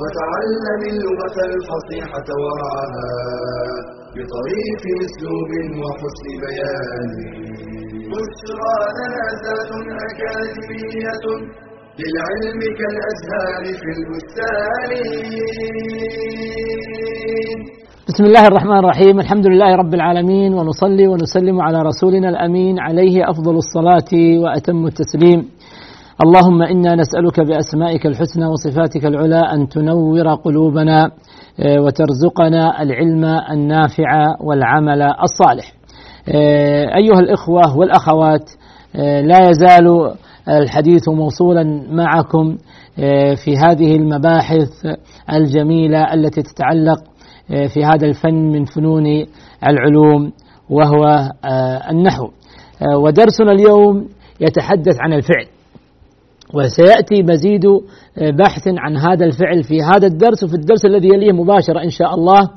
وتعلم اللغة الفصيحة ورعاها بطريف أسلوب وحسن بيان. بشرى لنا ذات أكاديمية للعلم كالأزهار في البستان. بسم الله الرحمن الرحيم. الحمد لله رب العالمين. ونصلي ونسلم على رسولنا الأمين. عليه أفضل الصلاة وأتم التسليم. اللهم إنا نسألك بأسمائك الحسنى وصفاتك العلى أن تنور قلوبنا وترزقنا العلم النافع والعمل الصالح. أيها الإخوة والأخوات لا يزال الحديث موصولا معكم في هذه المباحث الجميلة التي تتعلق في هذا الفن من فنون العلوم وهو النحو. ودرسنا اليوم يتحدث عن الفعل. وسيأتي مزيد بحث عن هذا الفعل في هذا الدرس وفي الدرس الذي يليه مباشرة إن شاء الله.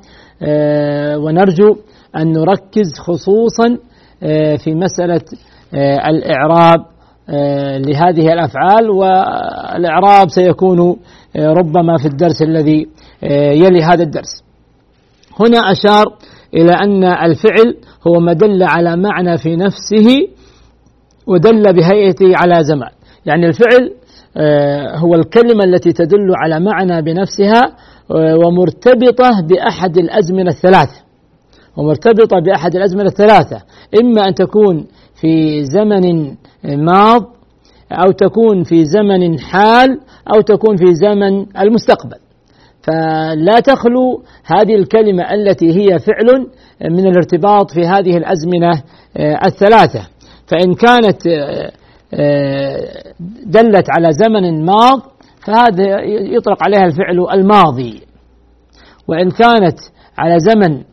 ونرجو أن نركز خصوصا في مسألة الإعراب لهذه الأفعال. والإعراب سيكون ربما في الدرس الذي يلي هذا الدرس. هنا أشار إلى أن الفعل هو ما دل على معنى في نفسه ودل بهيئته على زمان. يعني الفعل هو الكلمة التي تدل على معنى بنفسها ومرتبطة بأحد الأزمنة الثلاثة. ومرتبطة بأحد الأزمنة الثلاثة. إما أن تكون في زمن ماض أو تكون في زمن حال أو تكون في زمن المستقبل. فلا تخلو هذه الكلمة التي هي فعل من الارتباط في هذه الأزمنة الثلاثة. فإن كانت دلت على زمن ماض فهذا يطلق عليها الفعل الماضي. وإن كانت على زمن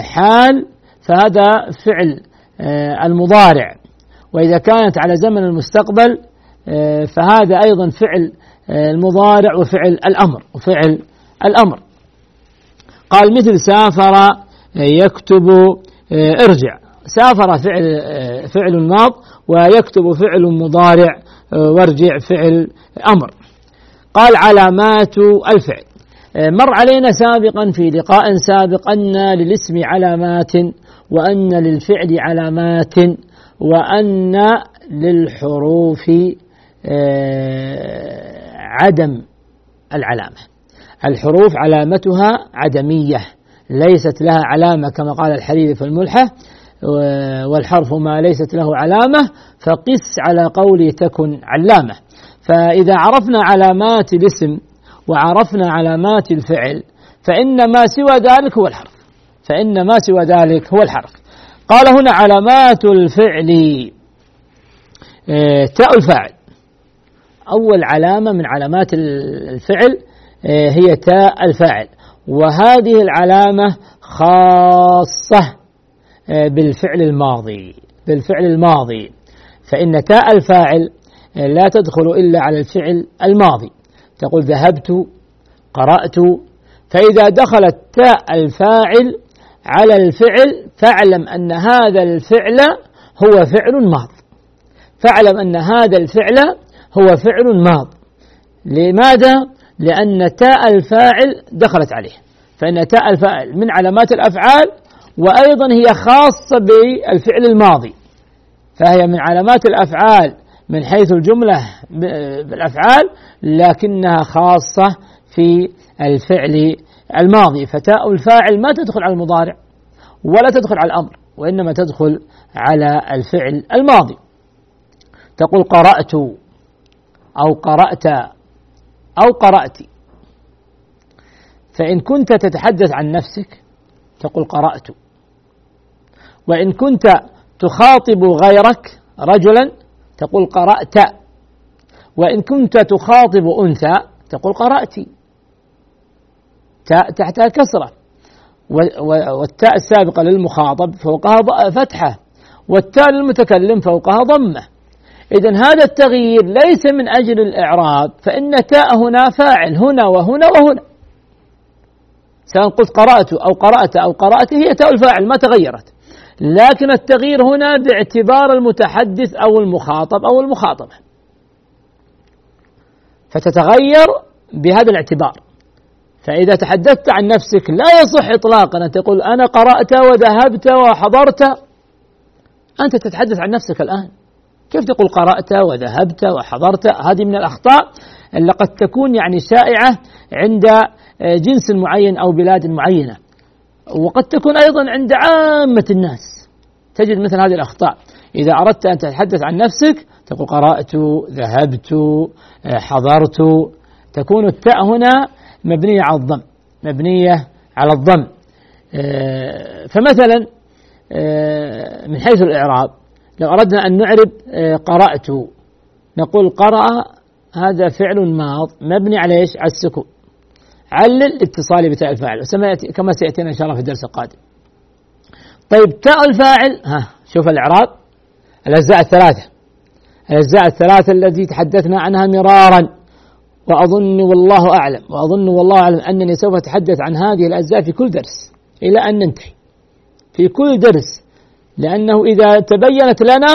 حال فهذا فعل المضارع. وإذا كانت على زمن المستقبل فهذا أيضا فعل المضارع وفعل الأمر وفعل الأمر. قال مثل سافر يكتب ارجع. سافر فعل فعل ماض ويكتب فعل مضارع وارجع فعل أمر. قال علامات الفعل. مر علينا سابقا في لقاء سابق أن للاسم علامات وأن للفعل علامات وأن للحروف عدم العلامة. الحروف علامتها عدمية ليست لها علامة كما قال الحريري في الملحة. والحرف ما ليست له علامة فقس على قولي تكن علامة. فإذا عرفنا علامات الاسم وعرفنا علامات الفعل فإن ما سوى ذلك هو الحرف. فإن ما سوى ذلك هو الحرف. قال هنا علامات الفعل تاء الفاعل. أول علامة من علامات الفعل هي تاء الفاعل. وهذه العلامة خاصة. بالفعل الماضي بالفعل الماضي. فإن تاء الفاعل لا تدخل إلا على الفعل الماضي. تقول ذهبت قرأت. فإذا دخلت تاء الفاعل على الفعل فاعلم أن هذا الفعل هو فعل ماض فاعلم أن هذا الفعل هو فعل ماض لماذا؟ لأن تاء الفاعل دخلت عليه. فإن تاء الفاعل من علامات الأفعال وأيضا هي خاصة بالفعل الماضي. فهي من علامات الأفعال من حيث الجملة بالأفعال لكنها خاصة في الفعل الماضي. فتاء الفاعل ما تدخل على المضارع ولا تدخل على الأمر وإنما تدخل على الفعل الماضي. تقول قرأت أو قرأت أو قرأت. فإن كنت تتحدث عن نفسك تقول قرأت. وإن كنت تخاطب غيرك رجلا تقول قرأت. وإن كنت تخاطب أنثى تقول قرأت. تاء تحتها كسرة والتاء السابقة للمخاطب فوقها فتحة. والتاء للمتكلم فوقها ضمة. إذا هذا التغيير ليس من أجل الإعراب فإن تاء هنا فاعل هنا وهنا وهنا. سواء قلت قرأت أو قرأت أو قرأت هي تاء الفاعل ما تغيرت. لكن التغيير هنا باعتبار المتحدث أو المخاطب أو المخاطبة. فتتغير بهذا الاعتبار. فإذا تحدثت عن نفسك لا يصح إطلاقا أن تقول أنا قرأت وذهبت وحضرت. أنت تتحدث عن نفسك الآن. كيف تقول قرأت وذهبت وحضرت؟ هذه من الأخطاء اللي قد تكون يعني شائعة عند جنس معين أو بلاد معينة. وقد تكون أيضا عند عامة الناس. تجد مثل هذه الأخطاء. إذا أردت أن تتحدث عن نفسك تقول قرأت ذهبت حضرت. تكون التاء هنا مبنية على الضم مبنية على الضم. آه، فمثلا آه، من حيث الإعراب لو أردنا أن نعرب آه، قرأت نقول قرأ هذا فعل ماض مبني على إيش؟ على السكون. علل اتصالي بتاء الفاعل. كما سيأتينا إن شاء الله في الدرس القادم. طيب تاء الفاعل ها شوف الإعراب. الأجزاء الثلاثة. الأجزاء الثلاثة التي تحدثنا عنها مرارا. وأظن والله أعلم. وأظن والله أعلم أنني سوف أتحدث عن هذه الأجزاء في كل درس إلى أن ننتهي. في كل درس. لأنه إذا تبينت لنا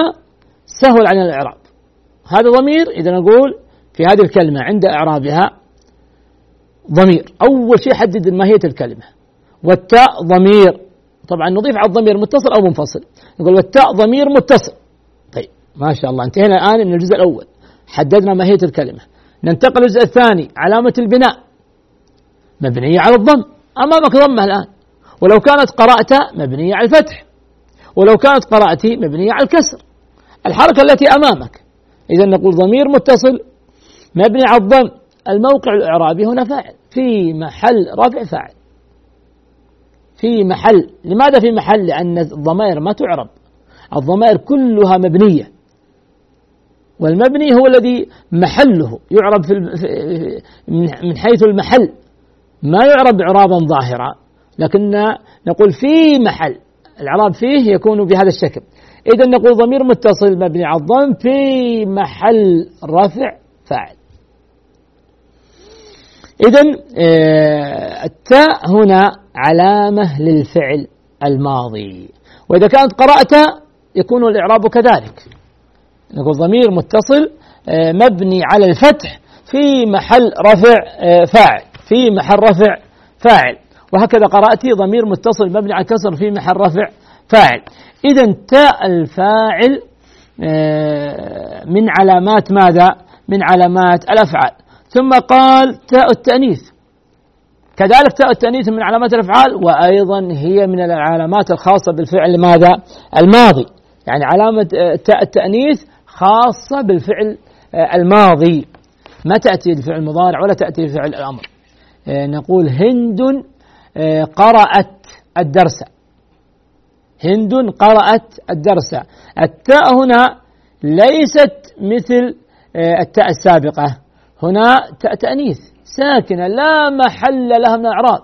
سهل عن الإعراب. هذا ضمير إذا نقول في هذه الكلمة عند إعرابها ضمير. أول شيء حدد ماهية الكلمة. والتاء ضمير. طبعا نضيف على الضمير متصل أو منفصل. نقول والتاء ضمير متصل. طيب ما شاء الله. انتهينا الآن من الجزء الأول. حددنا ماهية الكلمة. ننتقل للجزء الثاني علامة البناء. مبنية على الضم. أمامك ضمة الآن. ولو كانت قرأت مبنية على الفتح. ولو كانت قرأت مبنية على الكسر. الحركة التي أمامك. إذا نقول ضمير متصل مبني على الضم. الموقع الإعرابي هنا فاعل. في محل رفع فاعل. في محل. لماذا في محل؟ لأن الضمائر ما تعرب. الضمائر كلها مبنية. والمبني هو الذي محله يعرب في من حيث المحل. ما يعرب إعرابا ظاهرا. لكن نقول في محل. الإعراب فيه يكون بهذا الشكل. إذا نقول ضمير متصل مبني على الضم في محل رفع فاعل. إذا آه، التاء هنا علامة للفعل الماضي. وإذا كانت قرأت يكون الإعراب كذلك. نقول ضمير متصل آه، مبني على الفتح في محل رفع آه، فاعل. في محل رفع فاعل. وهكذا قرأتي ضمير متصل مبني على كسر في محل رفع فاعل. إذا تاء الفاعل من علامات ماذا؟ من علامات الأفعال. ثم قال تاء التأنيث. كذلك تاء التأنيث من علامات الأفعال وأيضا هي من العلامات الخاصة بالفعل ماذا؟ الماضي. يعني علامة تاء التأنيث خاصة بالفعل آه، الماضي. ما تأتي الفعل المضارع ولا تأتي الفعل الأمر. آه، نقول هند آه، قرأت الدرس. هند قرأت الدرس. التاء هنا ليست مثل التاء السابقة. هنا تاء تأنيث. ساكنة لا محل لها من إعراب.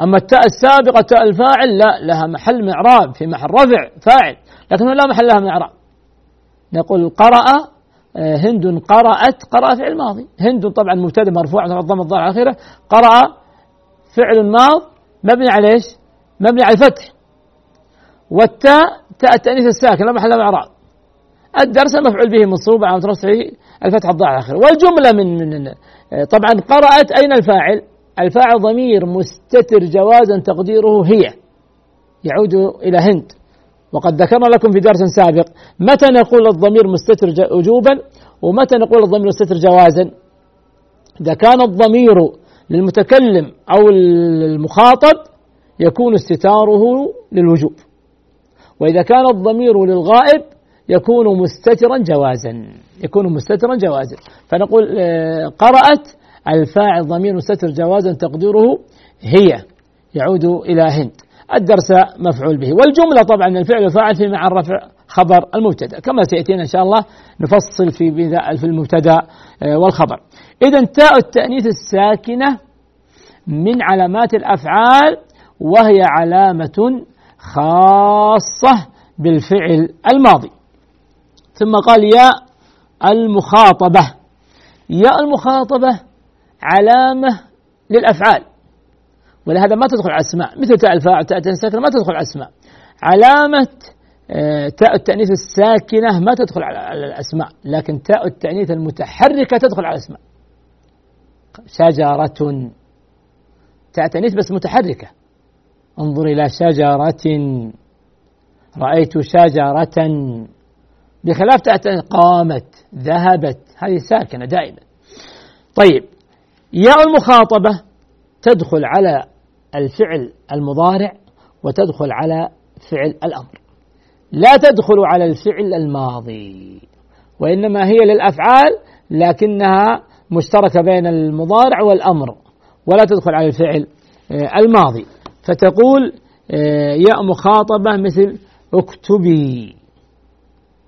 أما التاء السابقة تاء الفاعل لا لها محل من إعراب في محل رفع فاعل لكنه لا محل لها من إعراب. نقول قرأ آه، هند قرأت قرأ فعل ماضي. هند طبعا مبتدأ مرفوع على الضم على آخره قرأ فعل ماض مبني على إيش؟ مبني على الفتح. والتاء تاء التأنيث الساكن لا محل من إعراب. الدرس مفعول به منصوب على رفعه الفتح الضاء على آخره. والجملة من من طبعا قرأت أين الفاعل؟ الفاعل ضمير مستتر جوازا تقديره هي. يعود إلى هند. وقد ذكرنا لكم في درس سابق متى نقول الضمير مستتر وجوبا؟ ومتى نقول الضمير مستتر جوازا؟ إذا كان الضمير للمتكلم أو المخاطب يكون استتاره للوجوب. وإذا كان الضمير للغائب يكون مستترا جوازا يكون مستترا جوازا. فنقول آه، قرأت الفاعل ضمير مستتر جوازا تقديره هي يعود إلى هند. الدرس مفعول به. والجملة طبعا الفعل الفاعل في مع الرفع خبر المبتدأ. كما سيأتينا إن شاء الله نفصل في في المبتدأ آه، والخبر. إذا تاء التأنيث الساكنة من علامات الأفعال وهي علامة خاصة بالفعل الماضي. ثم قال يا المخاطبة يا المخاطبة علامة للأفعال. ولهذا ما تدخل على الأسماء مثل تاء الفاعل تاء الساكنة ما تدخل على الأسماء. علامة آه، تاء التأنيث الساكنة ما تدخل على الأسماء لكن تاء التأنيث المتحركة تدخل على الأسماء. شجرة. تاء التأنيث بس متحركة. انظر إلى شجرة. رأيت شجرة. بخلاف تاء قامت ذهبت. هذه ساكنة دائما. طيب ياء المخاطبة تدخل على الفعل المضارع وتدخل على فعل الأمر. لا تدخل على الفعل الماضي وإنما هي للأفعال لكنها مشتركة بين المضارع والأمر ولا تدخل على الفعل آه، الماضي. فتقول آه، ياء مخاطبة مثل اكتبي.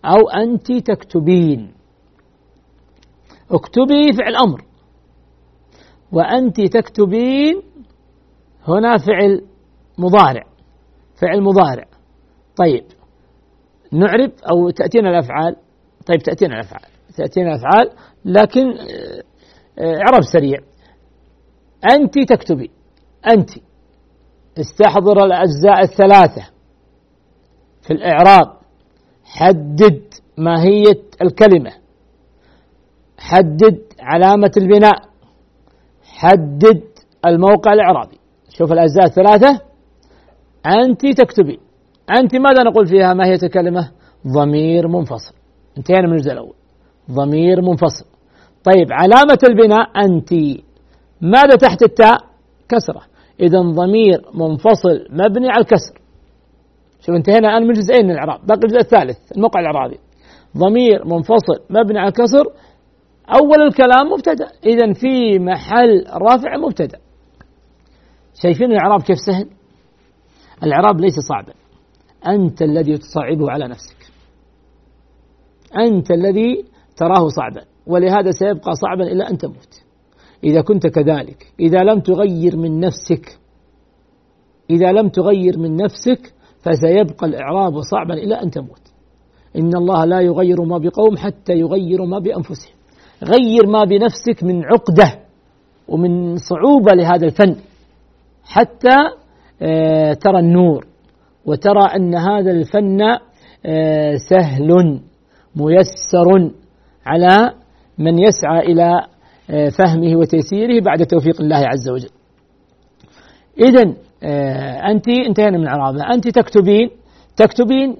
أو أنت تكتبين. اكتبي فعل أمر وأنت تكتبين هنا فعل مضارع. فعل مضارع. طيب نعرب أو تأتينا الأفعال؟ طيب تأتينا الأفعال. تأتينا الأفعال لكن آه، آه، إعراب سريع. أنت تكتبي. أنت. استحضر الأجزاء الثلاثة في الإعراب. حدد ماهية الكلمة. حدد علامة البناء. حدد الموقع الإعرابي. شوف الأجزاء الثلاثة. أنت تكتبي. أنت ماذا نقول فيها ما هي الكلمة؟ ضمير منفصل. انتهينا من الجزء الأول. ضمير منفصل. طيب علامة البناء أنت. ماذا تحت التاء؟ كسرة. إذا ضمير منفصل مبني على الكسر. شوف انتهينا الآن من جزئين من الإعراب. باقي الجزء الثالث الموقع الإعرابي. ضمير منفصل مبني على الكسر أول الكلام مبتدأ. إذا في محل رفع مبتدأ. شايفين الإعراب كيف سهل؟ الإعراب ليس صعبا. أنت الذي تصعبه على نفسك. أنت الذي تراه صعبا. ولهذا سيبقى صعبا إلى أن تموت. إذا كنت كذلك إذا لم تغير من نفسك إذا لم تغير من نفسك فسيبقى الإعراب صعبا إلى أن تموت. إن الله لا يغير ما بقوم حتى يغيروا ما بأنفسهم. غير ما بنفسك من عقدة ومن صعوبة لهذا الفن. حتى آه، ترى النور. وترى أن هذا الفن آه، سهل ميسر على من يسعى إلى آه، فهمه وتيسيره بعد توفيق الله عز وجل. إذا أنت انتهينا من إعرابها أنت تكتبين تكتبين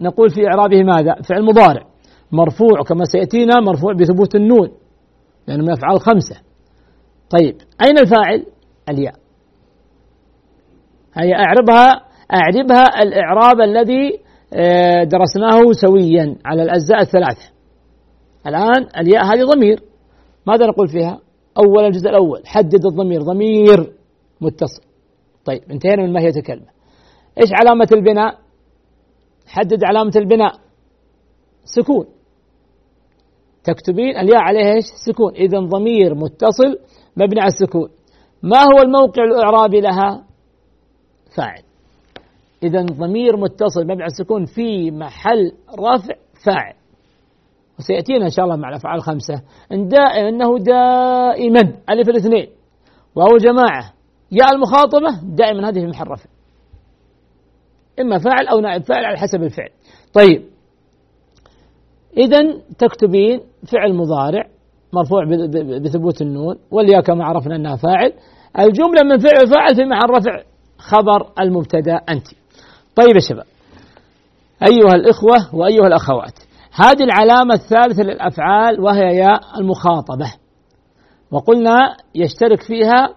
نقول في إعرابه ماذا؟ فعل مضارع. مرفوع كما سيأتينا مرفوع بثبوت النون لأنه من أفعال خمسة. طيب أين الفاعل؟ الياء. هي أعربها أعربها الإعراب الذي آه، درسناه سويا على الأجزاء الثلاثة. الآن الياء هذه ضمير. ماذا نقول فيها؟ أول الجزء الأول. حدد الضمير. ضمير متصل. طيب انتهينا من ماهية الكلمة إيش علامة البناء حدد علامة البناء سكون تكتبين الياء عليها إيش؟ سكون، إذا ضمير متصل مبني على السكون. ما هو الموقع الإعرابي لها؟ فاعل. إذا ضمير متصل مبني على السكون في محل رفع فاعل. وسيأتينا إن شاء الله مع الأفعال الخمسة إن دائما أنه دائما ألف الاثنين وهو جماعة ياء المخاطبة دائما هذه رفع. إما فاعل أو نائب فاعل على حسب الفعل. طيب. إذا تكتبين فعل مضارع مرفوع بثبوت النون والياء كما عرفنا أنها فاعل. الجملة من فعل فاعل في محل رفع خبر المبتدأ أنت. طيب يا شباب. أيها الإخوة وأيها الأخوات هذه العلامة الثالثة للأفعال وهي ياء المخاطبة. وقلنا يشترك فيها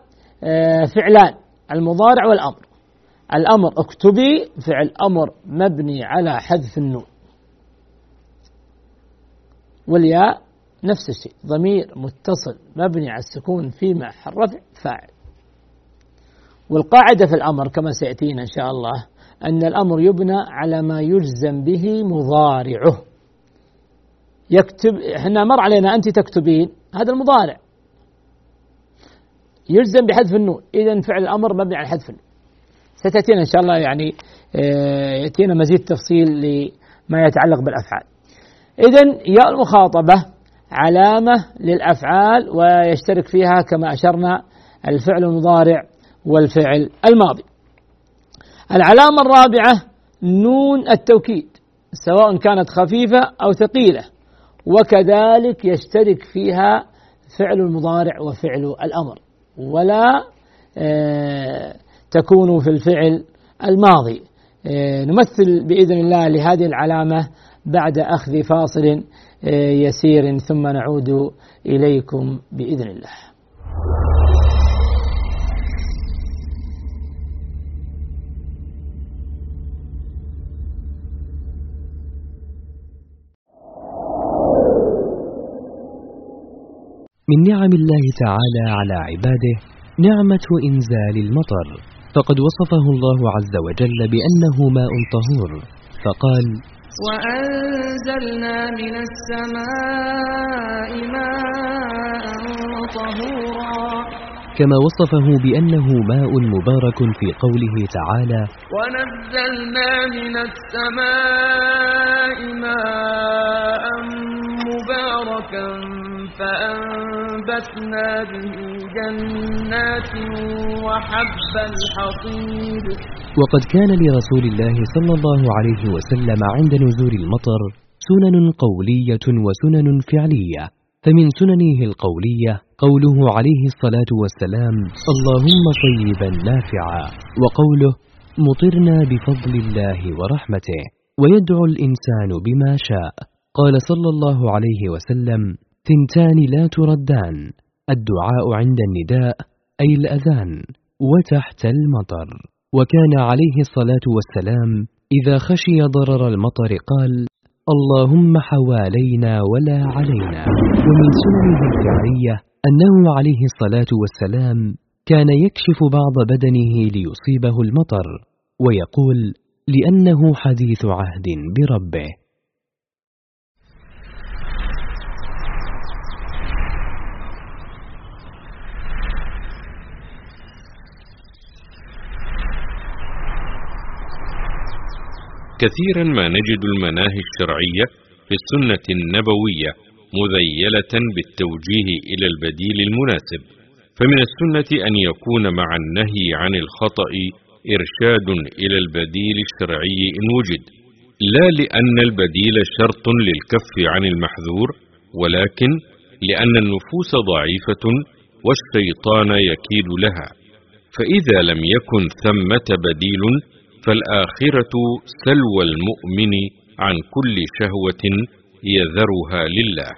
فعلان المضارع والأمر. الأمر اكتبي فعل أمر مبني على حذف النون. والياء نفس الشيء ضمير متصل مبني على السكون في محل رفع فاعل. والقاعدة في الأمر كما سيأتينا إن شاء الله أن الأمر يبنى على ما يجزم به مضارعه. يكتب إحنا مر علينا أنت تكتبين هذا المضارع. يجزم بحذف النون. إذا فعل الأمر مبني على حذف النون. ستأتينا إن شاء الله يعني آه، يأتينا مزيد تفصيل لما يتعلق بالأفعال. إذا ياء المخاطبة علامة للأفعال ويشترك فيها كما أشرنا الفعل المضارع والفعل الماضي. العلامة الرابعة نون التوكيد سواء كانت خفيفة أو ثقيلة وكذلك يشترك فيها فعل المضارع وفعل الأمر. ولا آه، تكون في الفعل الماضي. آه، نمثل بإذن الله لهذه العلامة بعد أخذ فاصل آه، يسير ثم نعود إليكم بإذن الله. من نعم الله تعالى على عباده نعمة إنزال المطر. فقد وصفه الله عز وجل بأنه ماء طهور. فقال وأنزلنا من السماء ماء طهورا. كما وصفه بأنه ماء مبارك في قوله تعالى ونزلنا من السماء ماء مباركا فأنبتنا به جنات وحب الحصيد. وقد كان لرسول الله صلى الله عليه وسلم عند نزول المطر سنن قولية وسنن فعلية. فمن سننه القولية قوله عليه الصلاة والسلام اللهم طيبا نافعا وقوله مطرنا بفضل الله ورحمته ويدعو الإنسان بما شاء. قال صلى الله عليه وسلم ثنتان لا تردان الدعاء عند النداء أي الأذان وتحت المطر. وكان عليه الصلاة والسلام إذا خشي ضرر المطر قال اللهم حوالينا ولا علينا. ومن سننه الفعلية أنه عليه الصلاة والسلام كان يكشف بعض بدنه ليصيبه المطر ويقول لأنه حديث عهد بربه. كثيرا ما نجد المناهي الشرعية في السنة النبوية مذيلة بالتوجيه إلى البديل المناسب. فمن السنة أن يكون مع النهي عن الخطأ إرشاد إلى البديل الشرعي إن وجد. لا لأن البديل شرط للكف عن المحذور ولكن لأن النفوس ضعيفة والشيطان يكيد لها. فإذا لم يكن ثمة بديل فالآخرة سلوى المؤمن عن كل شهوة يذرها لله.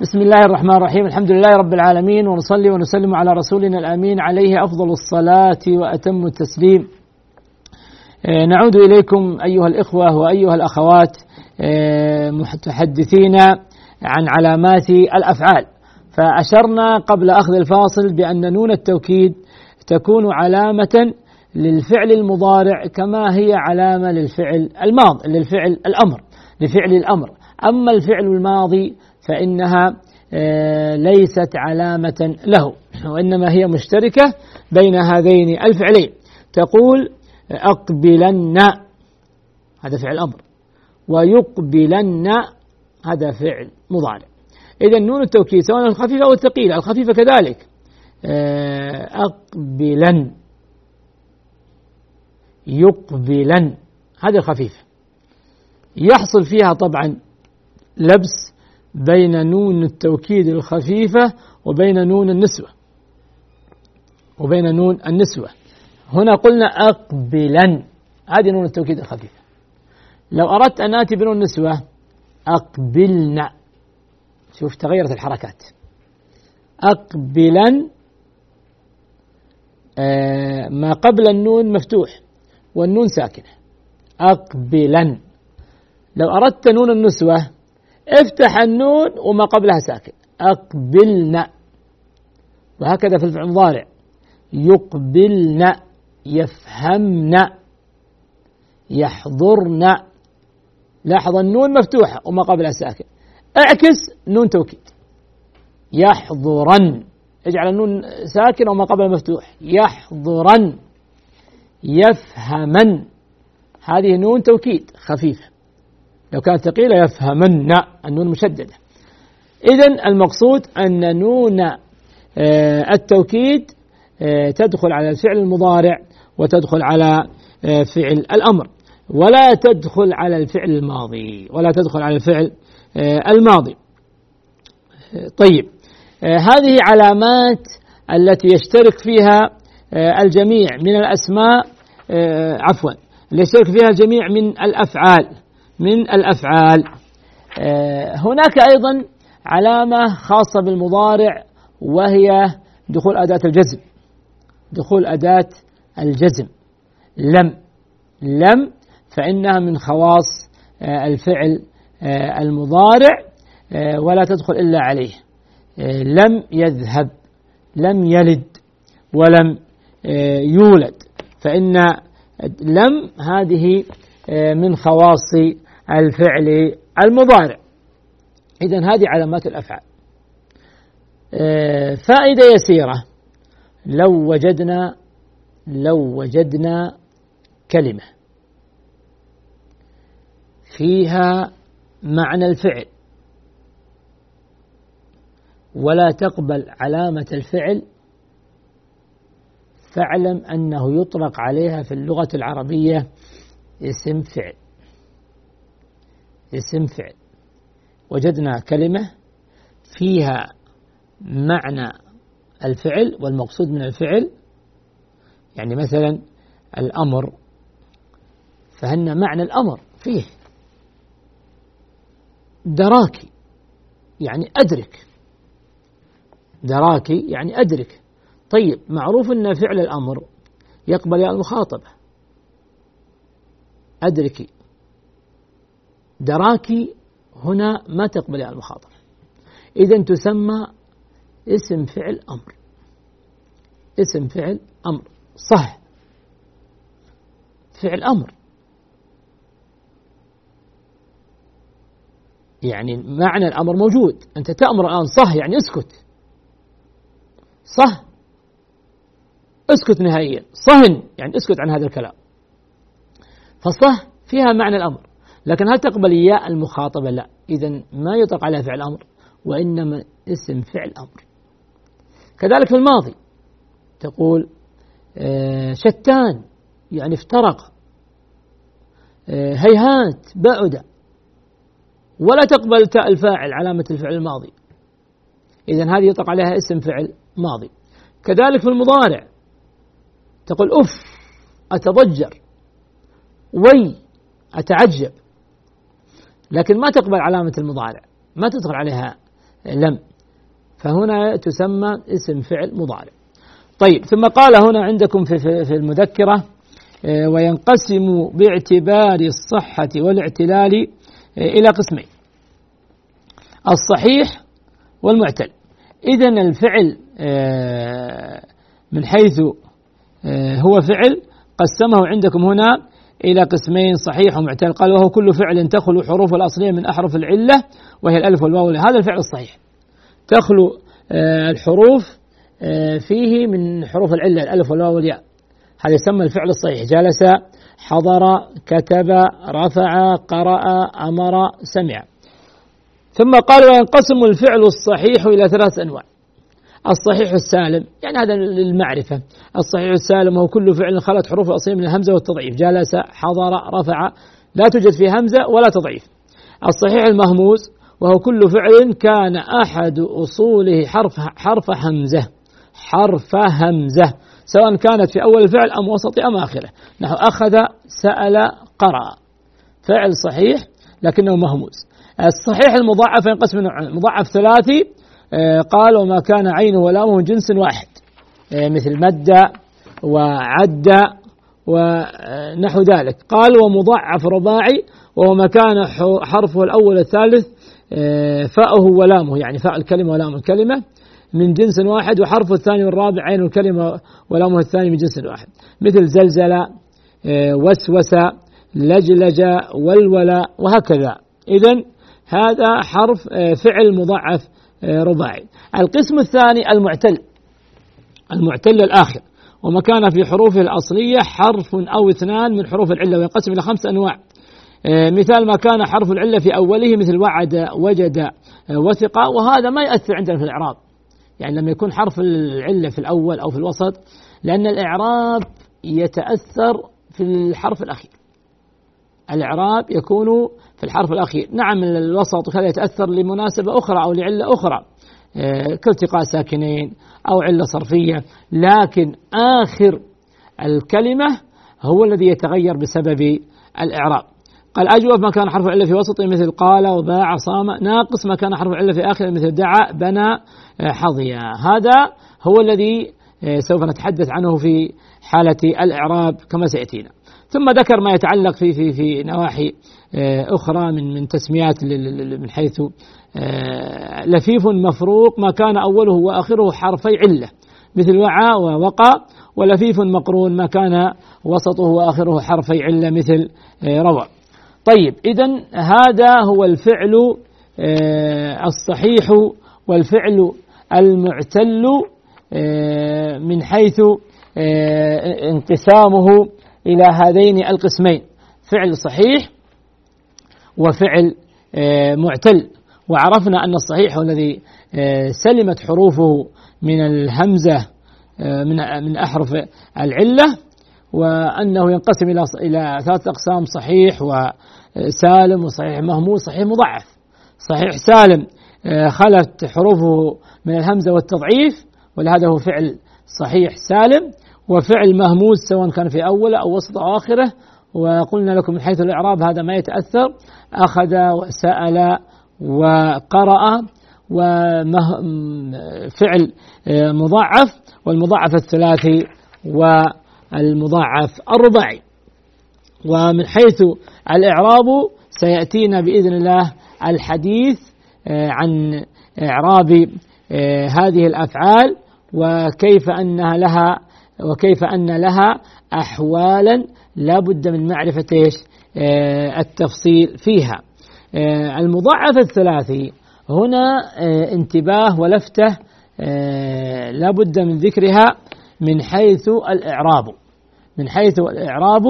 بسم الله الرحمن الرحيم. الحمد لله رب العالمين ونصلي ونسلم على رسولنا الأمين عليه أفضل الصلاة وأتم التسليم. آه، نعود إليكم أيها الإخوة وأيها الأخوات. متحدثين عن علامات الأفعال. فأشرنا قبل أخذ الفاصل بأن نون التوكيد تكون علامة للفعل المضارع كما هي علامة للفعل الماضي للفعل الأمر لفعل الأمر. أما الفعل الماضي فإنها آه، ليست علامة له وإنما هي مشتركة بين هذين الفعلين. تقول أقبلن هذا فعل أمر ويقبلن هذا فعل مضارع. إذا نون التوكيد سواء الخفيفة أو الثقيلة الخفيفة كذلك. آه، أقبلا يقبلا هذه الخفيفة. يحصل فيها طبعا لبس بين نون التوكيد الخفيفة وبين نون النسوة. وبين نون النسوة. هنا قلنا أقبلا هذه نون التوكيد الخفيفة. لو أردت أن آتي بنون النسوة أقبلن. شوف تغيرت الحركات. أقبلا آه ما قبل النون مفتوح والنون ساكنة. أقبلا لو أردت نون النسوة افتح النون وما قبلها ساكن. أقبلن. وهكذا في الفعل المضارع يقبلن يفهمن يحضرن. لاحظ النون مفتوحة وما قبلها ساكن. اعكس نون توكيد. يحضرن. اجعل النون ساكن وما قبلها مفتوح. يحضرن. يفهمن. هذه نون توكيد خفيفة. لو كانت ثقيلة يفهمن. النون مشددة. إذا المقصود أن نون آه، التوكيد آه، تدخل على الفعل المضارع وتدخل على آه، فعل الأمر. ولا تدخل على الفعل الماضي ولا تدخل على الفعل الماضي. طيب. هذه علامات التي يشترك فيها الجميع من الأسماء عفوا يشترك فيها الجميع من الأفعال من الأفعال. هناك أيضا علامة خاصة بالمضارع وهي دخول أداة الجزم. دخول أداة الجزم. لم. لم فإنها من خواص آه، الفعل آه، المضارع آه، ولا تدخل إلا عليه. لم يذهب لم يلد ولم يولد. فإن لم هذه من خواص الفعل المضارع. إذا هذه علامات الأفعال. فائدة يسيرة. لو وجدنا لو وجدنا كلمة. فيها معنى الفعل. ولا تقبل علامة الفعل. فاعلم أنه يطلق عليها في اللغة العربية اسم فعل. اسم فعل. وجدنا كلمة فيها معنى الفعل والمقصود من الفعل. يعني مثلا الأمر. فهن معنى الأمر فيه. دراكي يعني أدرك. دراكي يعني أدرك. طيب معروف أن فعل الأمر يقبل يا المخاطبة. أدركي. دراكي هنا ما تقبل يا المخاطبة. إذا تسمى اسم فعل أمر. اسم فعل أمر. صح. فعل أمر. يعني معنى الأمر موجود. أنت تأمر الآن صح يعني اسكت. صح اسكت نهائيا. صهن يعني اسكت عن هذا الكلام. فصح فيها معنى الأمر. لكن هل تقبل ياء المخاطبة؟ لا. إذا ما يطلق عليها فعل أمر وإنما اسم فعل أمر. كذلك في الماضي تقول آه، شتان يعني افترق. آه، هيهات بعد. ولا تقبل تاء الفاعل علامة الفعل الماضي. إذا هذه يطلق عليها اسم فعل ماضي. كذلك في المضارع تقول أف أتضجر. وي أتعجب. لكن ما تقبل علامة المضارع ما تدخل عليها لم. فهنا تسمى اسم فعل مضارع. طيب ثم قال هنا عندكم في, في المذكرة آه، وينقسم باعتبار الصحة والاعتلال إلى قسمين. الصحيح والمعتل. إذا الفعل آه، من حيث هو فعل قسمه عندكم هنا إلى قسمين صحيح ومعتل. قال وهو كل فعل تخلو حروف الأصلية من أحرف العلة وهي الألف والواو هذا الفعل الصحيح. تخلو آه، الحروف آه، فيه من حروف العلة الألف والواو والياء. هذا يسمى الفعل الصحيح. جلس حضر كتب رفع قرأ أمر سمع. ثم قال وينقسم الفعل الصحيح إلى ثلاث أنواع. الصحيح السالم يعني هذا للمعرفة. الصحيح السالم هو كل فعل خلت حروف الأصلية من الهمزة والتضعيف. جلس حضر رفع لا توجد فيه همزة ولا تضعيف. الصحيح المهموز وهو كل فعل كان أحد أصوله حرف حرف همزة حرف همزة. سواء كانت في أول الفعل أم وسط أم آخره. نحو أخذ سأل قرأ. فعل صحيح لكنه مهموز الصحيح المضاعف ينقسم نوعين. مضاعف ثلاثي آه، قال وما كان عينه ولامه من جنس واحد. آه، مثل مد وعد ونحو ذلك. قال ومضاعف رباعي وهو ما كان حرفه الأول الثالث آه، فاءه ولامه. يعني فاء الكلمة ولام الكلمة. من جنس واحد وحرفه الثاني والرابع عين الكلمة ولامه الثاني من جنس واحد. مثل زلزل وسوس لجلج ولول وهكذا. إذا هذا حرف آه، فعل مضاعف آه، رباعي. القسم الثاني المعتل المعتل الآخر. وما كان في حروفه الأصلية حرف أو اثنان من حروف العلة وينقسم إلى خمس أنواع. آه، مثال ما كان حرف العلة في أوله مثل وعد وجد وثق وهذا ما يؤثر عندنا في الإعراب. يعني لما يكون حرف العلة في الأول أو في الوسط لأن الإعراب يتأثر في الحرف الأخير. الإعراب يكون في الحرف الأخير. نعم الوسط وكذا يتأثر لمناسبة أخرى أو لعلة أخرى. آه، كالتقاء ساكنين أو علة صرفية. لكن آخر الكلمة هو الذي يتغير بسبب الإعراب. قال أجوف ما كان حرف العلة في وسطه مثل قال وباع صام. ناقص ما كان حرف العلة في آخره مثل دعا بنى آه، حظيا هذا هو الذي آه، سوف نتحدث عنه في حالة الإعراب كما سيأتينا. ثم ذكر ما يتعلق في في في نواحي آه، أخرى من من تسميات من حيث لفيف مفروق ما كان أوله وآخره حرفي علة مثل وعى ووقى ولفيف مقرون ما كان وسطه وآخره حرفي علة مثل روى. طيب إذا هذا هو الفعل آه، الصحيح والفعل المعتل آه، من حيث آه، انقسامه إلى هذين القسمين فعل صحيح وفعل معتل. وعرفنا أن الصحيح هو الذي سلمت حروفه من الهمزة من من أحرف العلة وأنه ينقسم إلى إلى ثلاثة أقسام صحيح وسالم وصحيح مهموس صحيح مضعف صحيح سالم آه، خلت حروفه من الهمزة والتضعيف ولهذا هو فعل صحيح سالم وفعل مهموس سواء كان في أوله أو وسط أو آخره. وقلنا لكم من حيث الإعراب هذا ما يتأثر أخذ وسأل وقرأ وفعل آه، مضاعف والمضاعف الثلاثي و المضاعف الرباعي ومن حيث الإعراب سيأتينا بإذن الله الحديث آه، عن إعراب آه، هذه الأفعال وكيف أنها لها وكيف أن لها أحوالا لا بد من معرفة إيش آه، التفصيل فيها. المضاعف الثلاثي هنا انتباه ولفتة لا بد من ذكرها من حيث الإعراب. من حيث الإعراب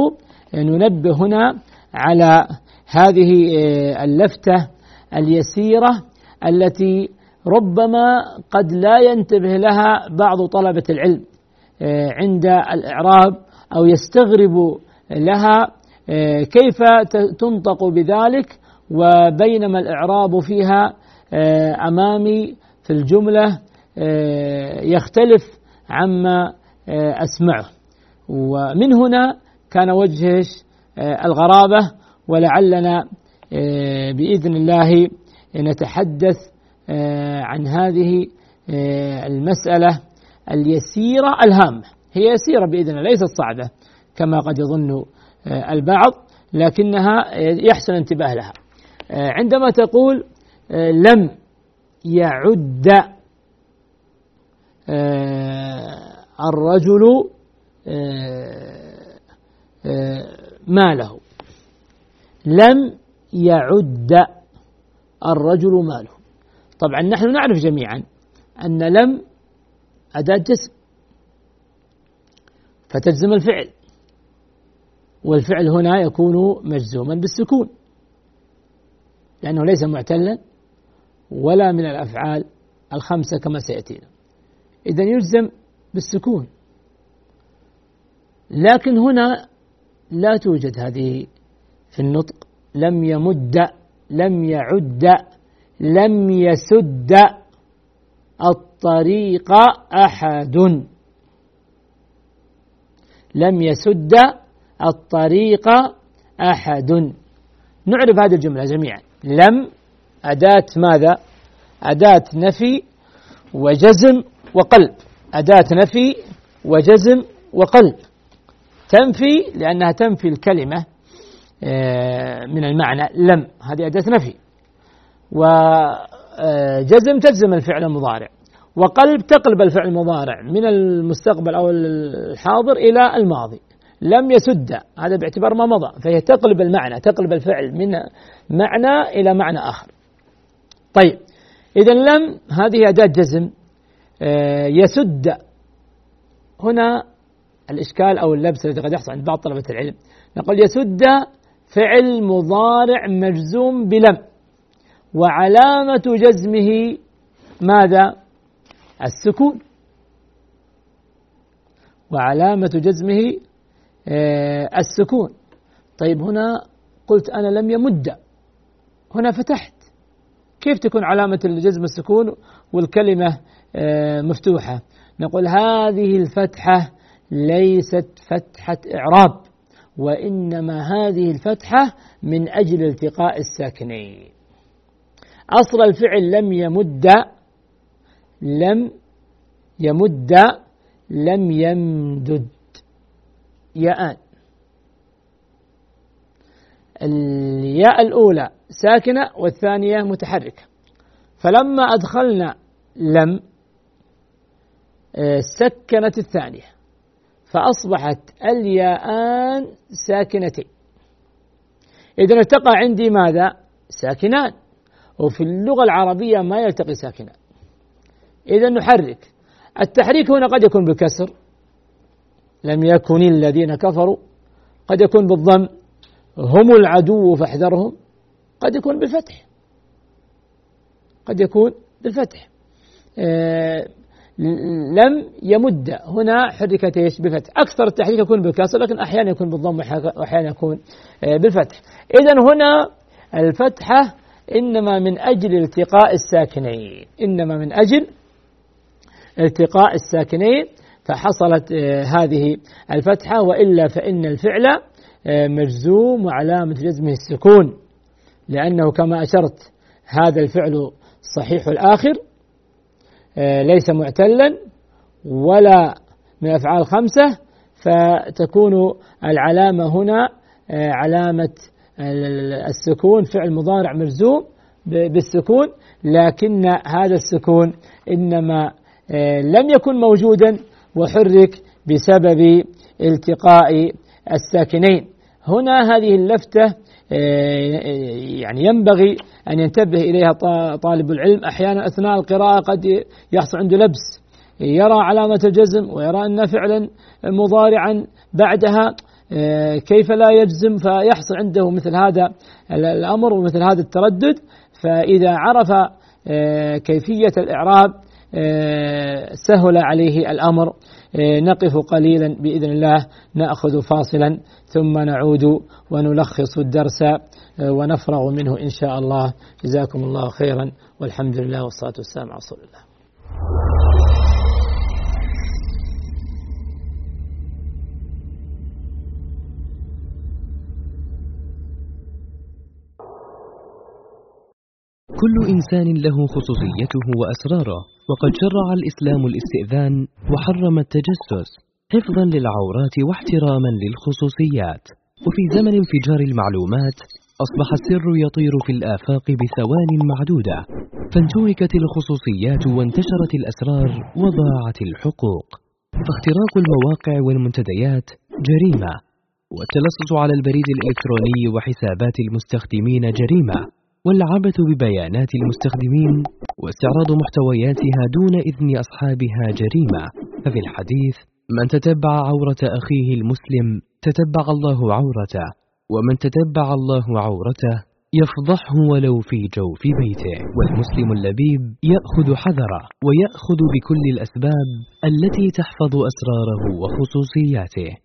ننبه هنا على هذه آه، اللفتة اليسيرة التي ربما قد لا ينتبه لها بعض طلبة العلم آه، عند الإعراب أو يستغرب لها آه، كيف تنطق بذلك. وبينما الإعراب فيها أمامي في الجملة يختلف عما أسمعه. ومن هنا كان وجه آه، الغرابة ولعلنا آه، بإذن الله نتحدث آه، عن هذه المسألة اليسيرة الهامة. هي يسيرة بإذن الله ليست صعبة كما قد يظن البعض لكنها يحسن انتباه لها. عندما تقول لم يعد الرجل ماله لم يعد الرجل ماله. طبعا نحن نعرف جميعا أن لم أداة جسم. فتجزم الفعل. والفعل هنا يكون مجزوما بالسكون. لأنه ليس معتلا ولا من الأفعال الخمسة كما سيأتينا. إذا يجزم بالسكون. لكن هنا لا توجد هذه في النطق. لم يمد لم يعد لم يسد الطريق أحد. لم يسد الطريق أحد. نعرف هذه الجملة جميعا. لم أداة ماذا؟ أداة نفي وجزم وقلب. أداة نفي وجزم وقلب. تنفي لأنها تنفي الكلمة آه، من المعنى لم. هذه أداة نفي. وجزم تجزم الفعل المضارع. وقلب تقلب الفعل المضارع من المستقبل أو الحاضر إلى الماضي. لم يسد. هذا باعتبار ما مضى. فهي تقلب المعنى تقلب الفعل من معنى إلى معنى آخر. طيب. إذا لم هذه أداة جزم. آه، يسد. هنا الإشكال أو اللبس الذي قد يحصل عند بعض طلبة العلم. نقول يسد فعل مضارع مجزوم بلم. وعلامة جزمه ماذا؟ السكون. وعلامة جزمه آه، السكون. طيب هنا قلت أنا لم يمد. هنا فتحت. كيف تكون علامة الجزم السكون والكلمة آه، مفتوحة؟ نقول هذه الفتحة ليست فتحة إعراب وإنما هذه الفتحة من أجل التقاء الساكنين. أصل الفعل لم يمد لم يمد لم يمدد. ياءان الياء الأولى ساكنة والثانية متحركة. فلما أدخلنا لم آه، سكنت الثانية. فأصبحت الياءان ساكنتين. إذا التقى عندي ماذا؟ ساكنان. وفي اللغة العربية ما يلتقي ساكنان. إذا نحرك. التحريك هنا قد يكون بالكسر. لم يكن الذين كفروا. قد يكون بالضم. هم العدو فاحذرهم. قد يكون بالفتح. قد يكون بالفتح. آه لم يمد. هنا حركت إيش؟ بالفتح. أكثر التحريك يكون بالكسر لكن أحيانا يكون بالضم واحيانا يكون آه بالفتح. اذا هنا الفتحه إنما من أجل التقاء الساكنين. إنما من أجل التقاء الساكنين. فحصلت آه، هذه الفتحة وإلا فإن الفعل آه، مجزوم وعلامة جزمه السكون لأنه كما أشرت هذا الفعل صحيح الآخر. آه، ليس معتلا ولا من الأفعال الخمسة فتكون العلامة هنا علامة السكون فعل مضارع مجزوم بالسكون لكن هذا السكون إنما لم يكن موجودا وحرك بسبب التقاء الساكنين. هنا هذه اللفتة آه، يعني ينبغي أن ينتبه إليها طالب العلم. أحيانا أثناء القراءة قد يحصل عنده لبس يرى علامة الجزم ويرى أن فعلا مضارعا بعدها آه، كيف لا يجزم؟ فيحصل عنده مثل هذا الأمر ومثل هذا التردد. فإذا عرف آه، كيفية الإعراب سهل عليه الأمر. نقف قليلا بإذن الله نأخذ فاصلا ثم نعود ونلخص الدرس ونفرغ منه إن شاء الله. جزاكم الله خيرا والحمد لله والصلاة والسلام على رسول الله. كل إنسان له خصوصيته وأسراره وقد شرع الإسلام الاستئذان وحرم التجسس حفظا للعورات واحتراما للخصوصيات. وفي زمن انفجار المعلومات أصبح السر يطير في الآفاق بثوان معدودة فانتهكت الخصوصيات وانتشرت الأسرار وضاعت الحقوق. فاختراق المواقع والمنتديات جريمة والتلصص على البريد الإلكتروني وحسابات المستخدمين جريمة. والعبث ببيانات المستخدمين واستعراض محتوياتها دون إذن أصحابها جريمة. ففي الحديث من تتبع عورة أخيه المسلم تتبع الله عورته ومن تتبع الله عورته يفضحه ولو في جوف بيته. والمسلم اللبيب يأخذ حذره ويأخذ بكل الأسباب التي تحفظ أسراره وخصوصياته.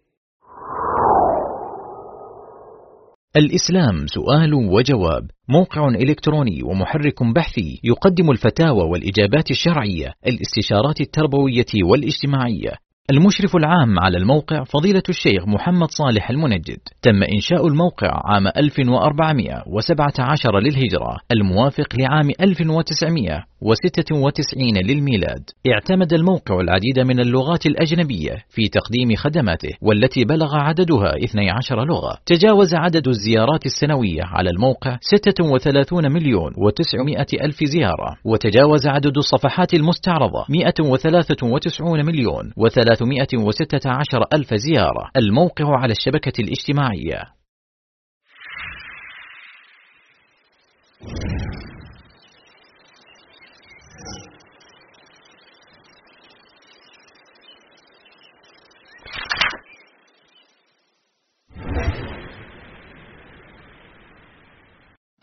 الإسلام سؤال وجواب موقع إلكتروني ومحرك بحثي يقدم الفتاوى والإجابات الشرعية الاستشارات التربوية والاجتماعية. المشرف العام على الموقع فضيلة الشيخ محمد صالح المنجد. تم إنشاء الموقع عام 1417 للهجرة الموافق لعام 1996 للميلاد. اعتمد الموقع العديد من اللغات الأجنبية في تقديم خدماته والتي بلغ عددها 12 لغة. تجاوز عدد الزيارات السنوية على الموقع 36 مليون و900 ألف زيارة. وتجاوز عدد الصفحات المستعرضة 193 مليون و3 316 ألف زيارة. الموقع على الشبكة الاجتماعية.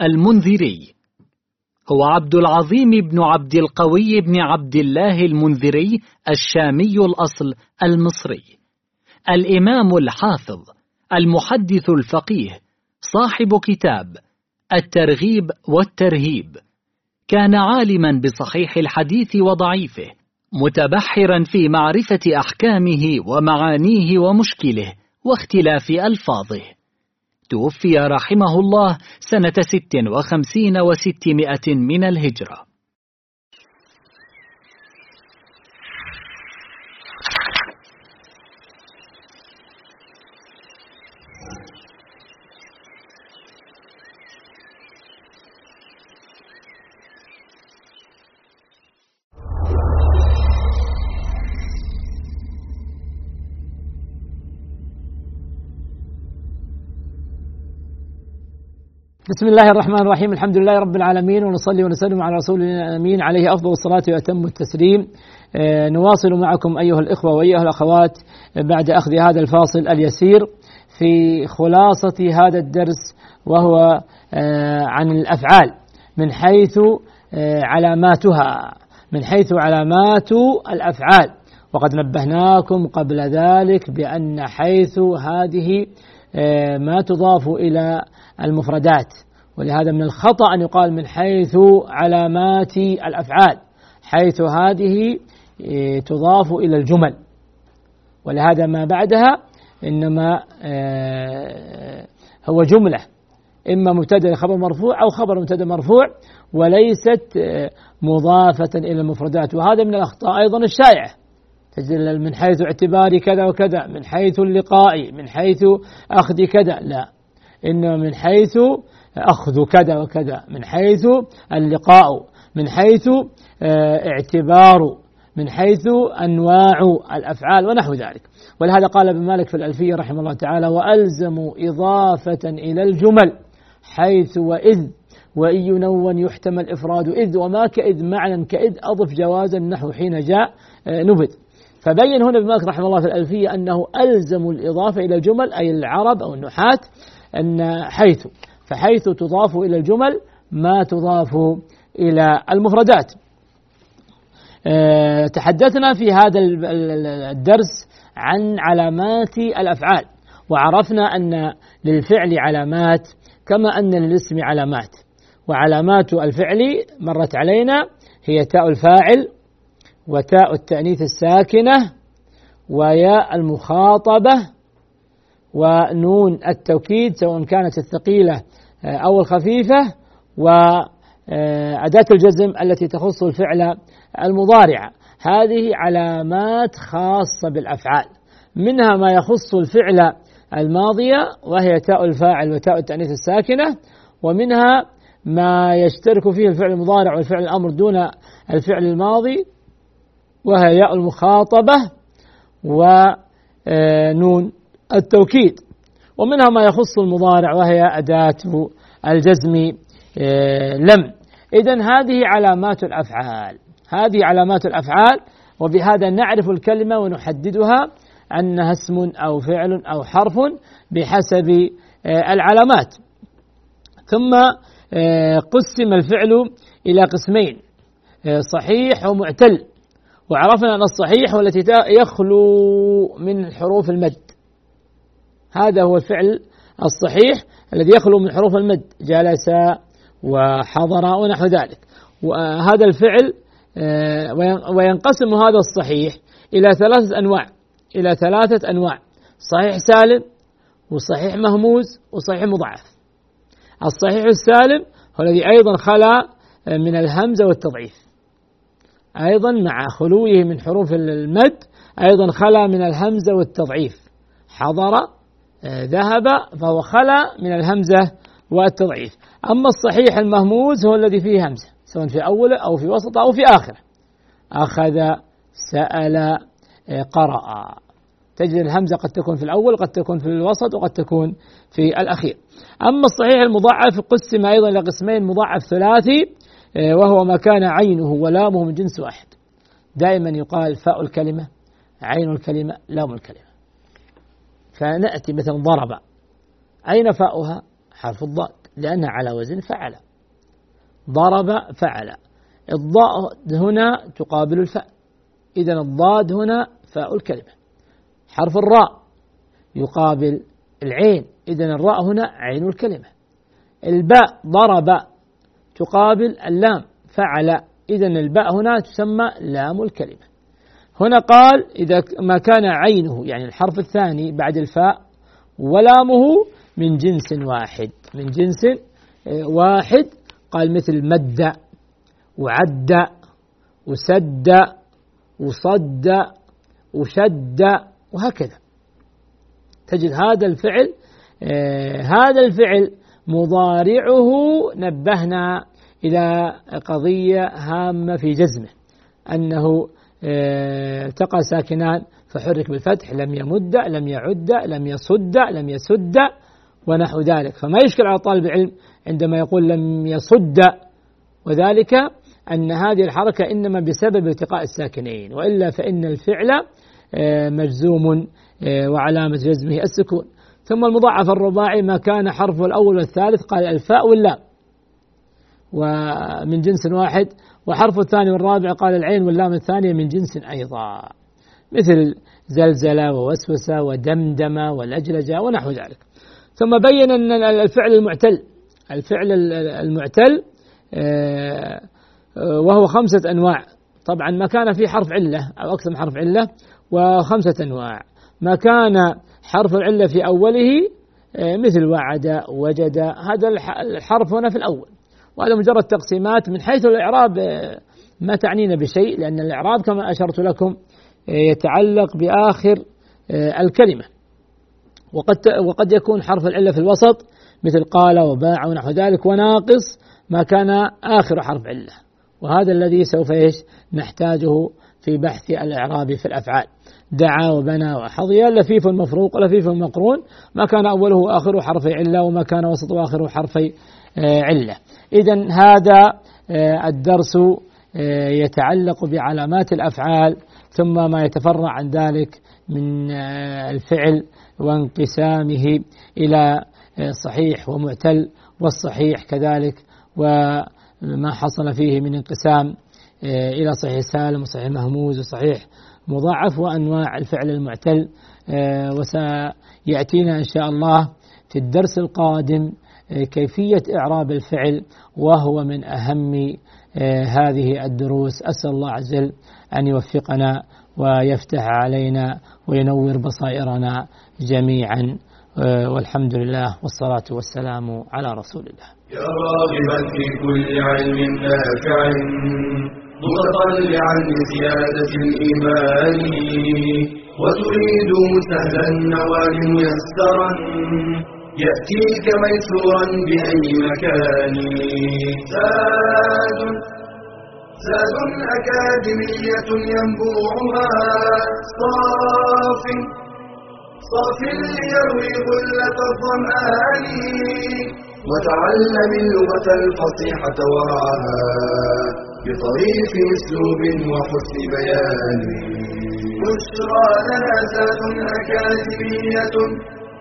المنذري. هو عبد العظيم بن عبد القوي بن عبد الله المنذري الشامي الأصل المصري. الإمام الحافظ المحدث الفقيه صاحب كتاب الترغيب والترهيب. كان عالما بصحيح الحديث وضعيفه متبحرا في معرفة أحكامه ومعانيه ومشكله واختلاف ألفاظه. توفي رحمه الله سنة ست وخمسين وستمائة من الهجرة. بسم الله الرحمن الرحيم. الحمد لله رب العالمين ونصلي ونسلم على رسولنا الأمين عليه أفضل الصلاة وأتم التسليم. آه، نواصل معكم أيها الإخوة وأيها الأخوات بعد أخذ هذا الفاصل اليسير في خلاصة هذا الدرس وهو آه، عن الأفعال. من حيث آه، علاماتها. من حيث علامات الأفعال. وقد نبهناكم قبل ذلك بأن حيث هذه ما تضاف إلى المفردات. ولهذا من الخطأ أن يقال من حيث علامات الأفعال حيث هذه إيه، تضاف إلى الجمل. ولهذا ما بعدها إنما آه، هو جملة إما مبتدأ خبر مرفوع أو خبر مبتدأ مرفوع وليست آه، مضافة إلى المفردات. وهذا من الأخطاء أيضا الشائعة. تجد من حيث اعتبار كذا وكذا من حيث اللقاء من حيث أخذ كذا. لا. إنما من حيث أخذ كذا وكذا من حيث اللقاء من حيث آه، اعتبار من حيث أنواع الأفعال ونحو ذلك. ولهذا قال ابن مالك في الألفية رحمه الله تعالى وألزموا إضافة إلى الجمل حيث وإذ وإن ينون يحتمل إفراد إذ وما كإذ معنى كإذ أضف جوازا نحو حين جاء آه، نبذ. فبين هنا ابن مالك رحمه الله في الألفية أنه ألزم الإضافة إلى الجمل أي العرب أو النحاة أن حيث فحيث تضاف إلى الجمل ما تضاف إلى المفردات آه، تحدثنا في هذا الدرس عن علامات الأفعال وعرفنا أن للفعل علامات كما أن للاسم علامات. وعلامات الفعل مرت علينا هي تاء الفاعل وتاء التأنيث الساكنة وياء المخاطبة ونون التوكيد سواء كانت الثقيلة آه، أو الخفيفة وأداة الجزم التي تخص الفعل المضارع. هذه علامات خاصة بالأفعال. منها ما يخص الفعل الماضية وهي تاء الفاعل وتاء التأنيث الساكنة ومنها ما يشترك فيه الفعل المضارع والفعل الأمر دون الفعل الماضي وهي ياء المخاطبة ونون التوكيد. ومنها ما يخص المضارع وهي أداة الجزم آه، لم. إذا هذه علامات الأفعال. هذه علامات الأفعال وبهذا نعرف الكلمة ونحددها أنها اسم أو فعل أو حرف بحسب آه، العلامات. ثم آه، قسم الفعل إلى قسمين صحيح ومعتل. وعرفنا أن الصحيح هو التي يخلو من حروف المد. هذا هو الفعل الصحيح الذي يخلو من حروف المد جلس وحضر ونحو ذلك. وهذا الفعل آه، وينقسم هذا الصحيح إلى ثلاثة أنواع إلى ثلاثة أنواع صحيح سالم وصحيح مهموز وصحيح مضاعف. الصحيح السالم هو الذي أيضا خلا من الهمزة والتضعيف. أيضا مع خلوه من حروف المد أيضا خلا من الهمزة والتضعيف. حضر ذهب فهو خلا من الهمزة والتضعيف. أما الصحيح المهموز هو الذي فيه همزة سواء في أوله أو في وسطه أو في آخره أخذ سأل آه، قرأ. تجد الهمزة قد تكون في الأول قد تكون في الوسط وقد تكون في الأخير. أما الصحيح المضاعف قسم أيضا إلى قسمين مضاعف ثلاثي آه، وهو ما كان عينه ولامه من جنس واحد. دائما يقال فاء الكلمة عين الكلمة لام الكلمة. فنأتي مثلا ضرب. أين فاؤها؟ حرف الضاد لأنها على وزن فعل. ضرب فعل. الضاء هنا تقابل الفاء. إذا الضاد هنا فاء الكلمة. حرف الراء يقابل العين. إذا الراء هنا عين الكلمة. الباء ضرب تقابل اللام فعل. إذا الباء هنا تسمى لام الكلمة. هنا قال إذا ما كان عينه يعني الحرف الثاني بعد الفاء ولامه من جنس واحد. من جنس آه، واحد قال مثل مد وعد وسد وصد وشد وهكذا. تجد هذا الفعل آه هذا الفعل مضارعه نبهنا إلى قضية هامة في جزمه أنه التقى ساكنان فحرك بالفتح لم يمد لم يعد لم يصد لم يسد ونحو ذلك. فما يشكل على طالب العلم عندما يقول لم يصد. وذلك أن هذه الحركة إنما بسبب التقاء الساكنين وإلا فإن الفعل آه، مجزوم آه، وعلامة جزمه السكون. ثم المضاعف الرباعي ما كان حرفه الأول والثالث قال الفاء واللام. ومن جنس واحد وحرف الثاني والرابع قال العين واللام الثانية من جنس أيضا مثل زلزلة ووسوسة ودمدمة والأجلجة ونحو ذلك. ثم بين أن الفعل المعتل الفعل المعتل آه، وهو خمسة أنواع. طبعا ما كان فيه حرف علة أو أكثر من حرف علة وخمسة أنواع. ما كان حرف العلة في أوله آه، مثل وعد وجد هذا الحرف هنا في الأول. وهذا مجرد تقسيمات من حيث الإعراب آه، ما تعنينا بشيء لأن الإعراب كما أشرت لكم آه، يتعلق بآخر الكلمة. وقد وقد يكون حرف العلة في الوسط مثل قال وباع ونحو ذلك وناقص ما كان آخر حرف علة. وهذا الذي سوف إيش؟ نحتاجه في بحث الإعراب في الأفعال. دعا وبنى وحظي لفيف مفروق لفيف مقرون ما كان أوله وآخره حرفي علة وما كان وسط وآخره حرفي آه، علة. إذا هذا آه، الدرس آه، يتعلق بعلامات الأفعال ثم ما يتفرع عن ذلك من الفعل وانقسامه إلى صحيح ومعتل والصحيح كذلك وما حصل فيه من انقسام إلى صحيح سالم وصحيح مهموز وصحيح مضاعف وأنواع الفعل المعتل. آه، وسيأتينا إن شاء الله في الدرس القادم آه، كيفية إعراب الفعل وهو من أهم آه، هذه الدروس. أسأل الله عز وجل أن يوفقنا ويفتح علينا وينور بصائرنا جميعا. والحمد لله والصلاة والسلام على رسول الله. يا راغبا في كل علم نافع متطلعا لزيادة الإيمان وتريد سهلا النوال ميسرا. يأتيك ميسورا بأي مكان. زاد. زاد أكاديمية ينبوعها. صاف. صاف ليروي غلة الظمآن. وتعلم اللغة الفصيحة ورعاها بطريق أسلوب وحسن بيان. بشرى لنا ذات أكاديمية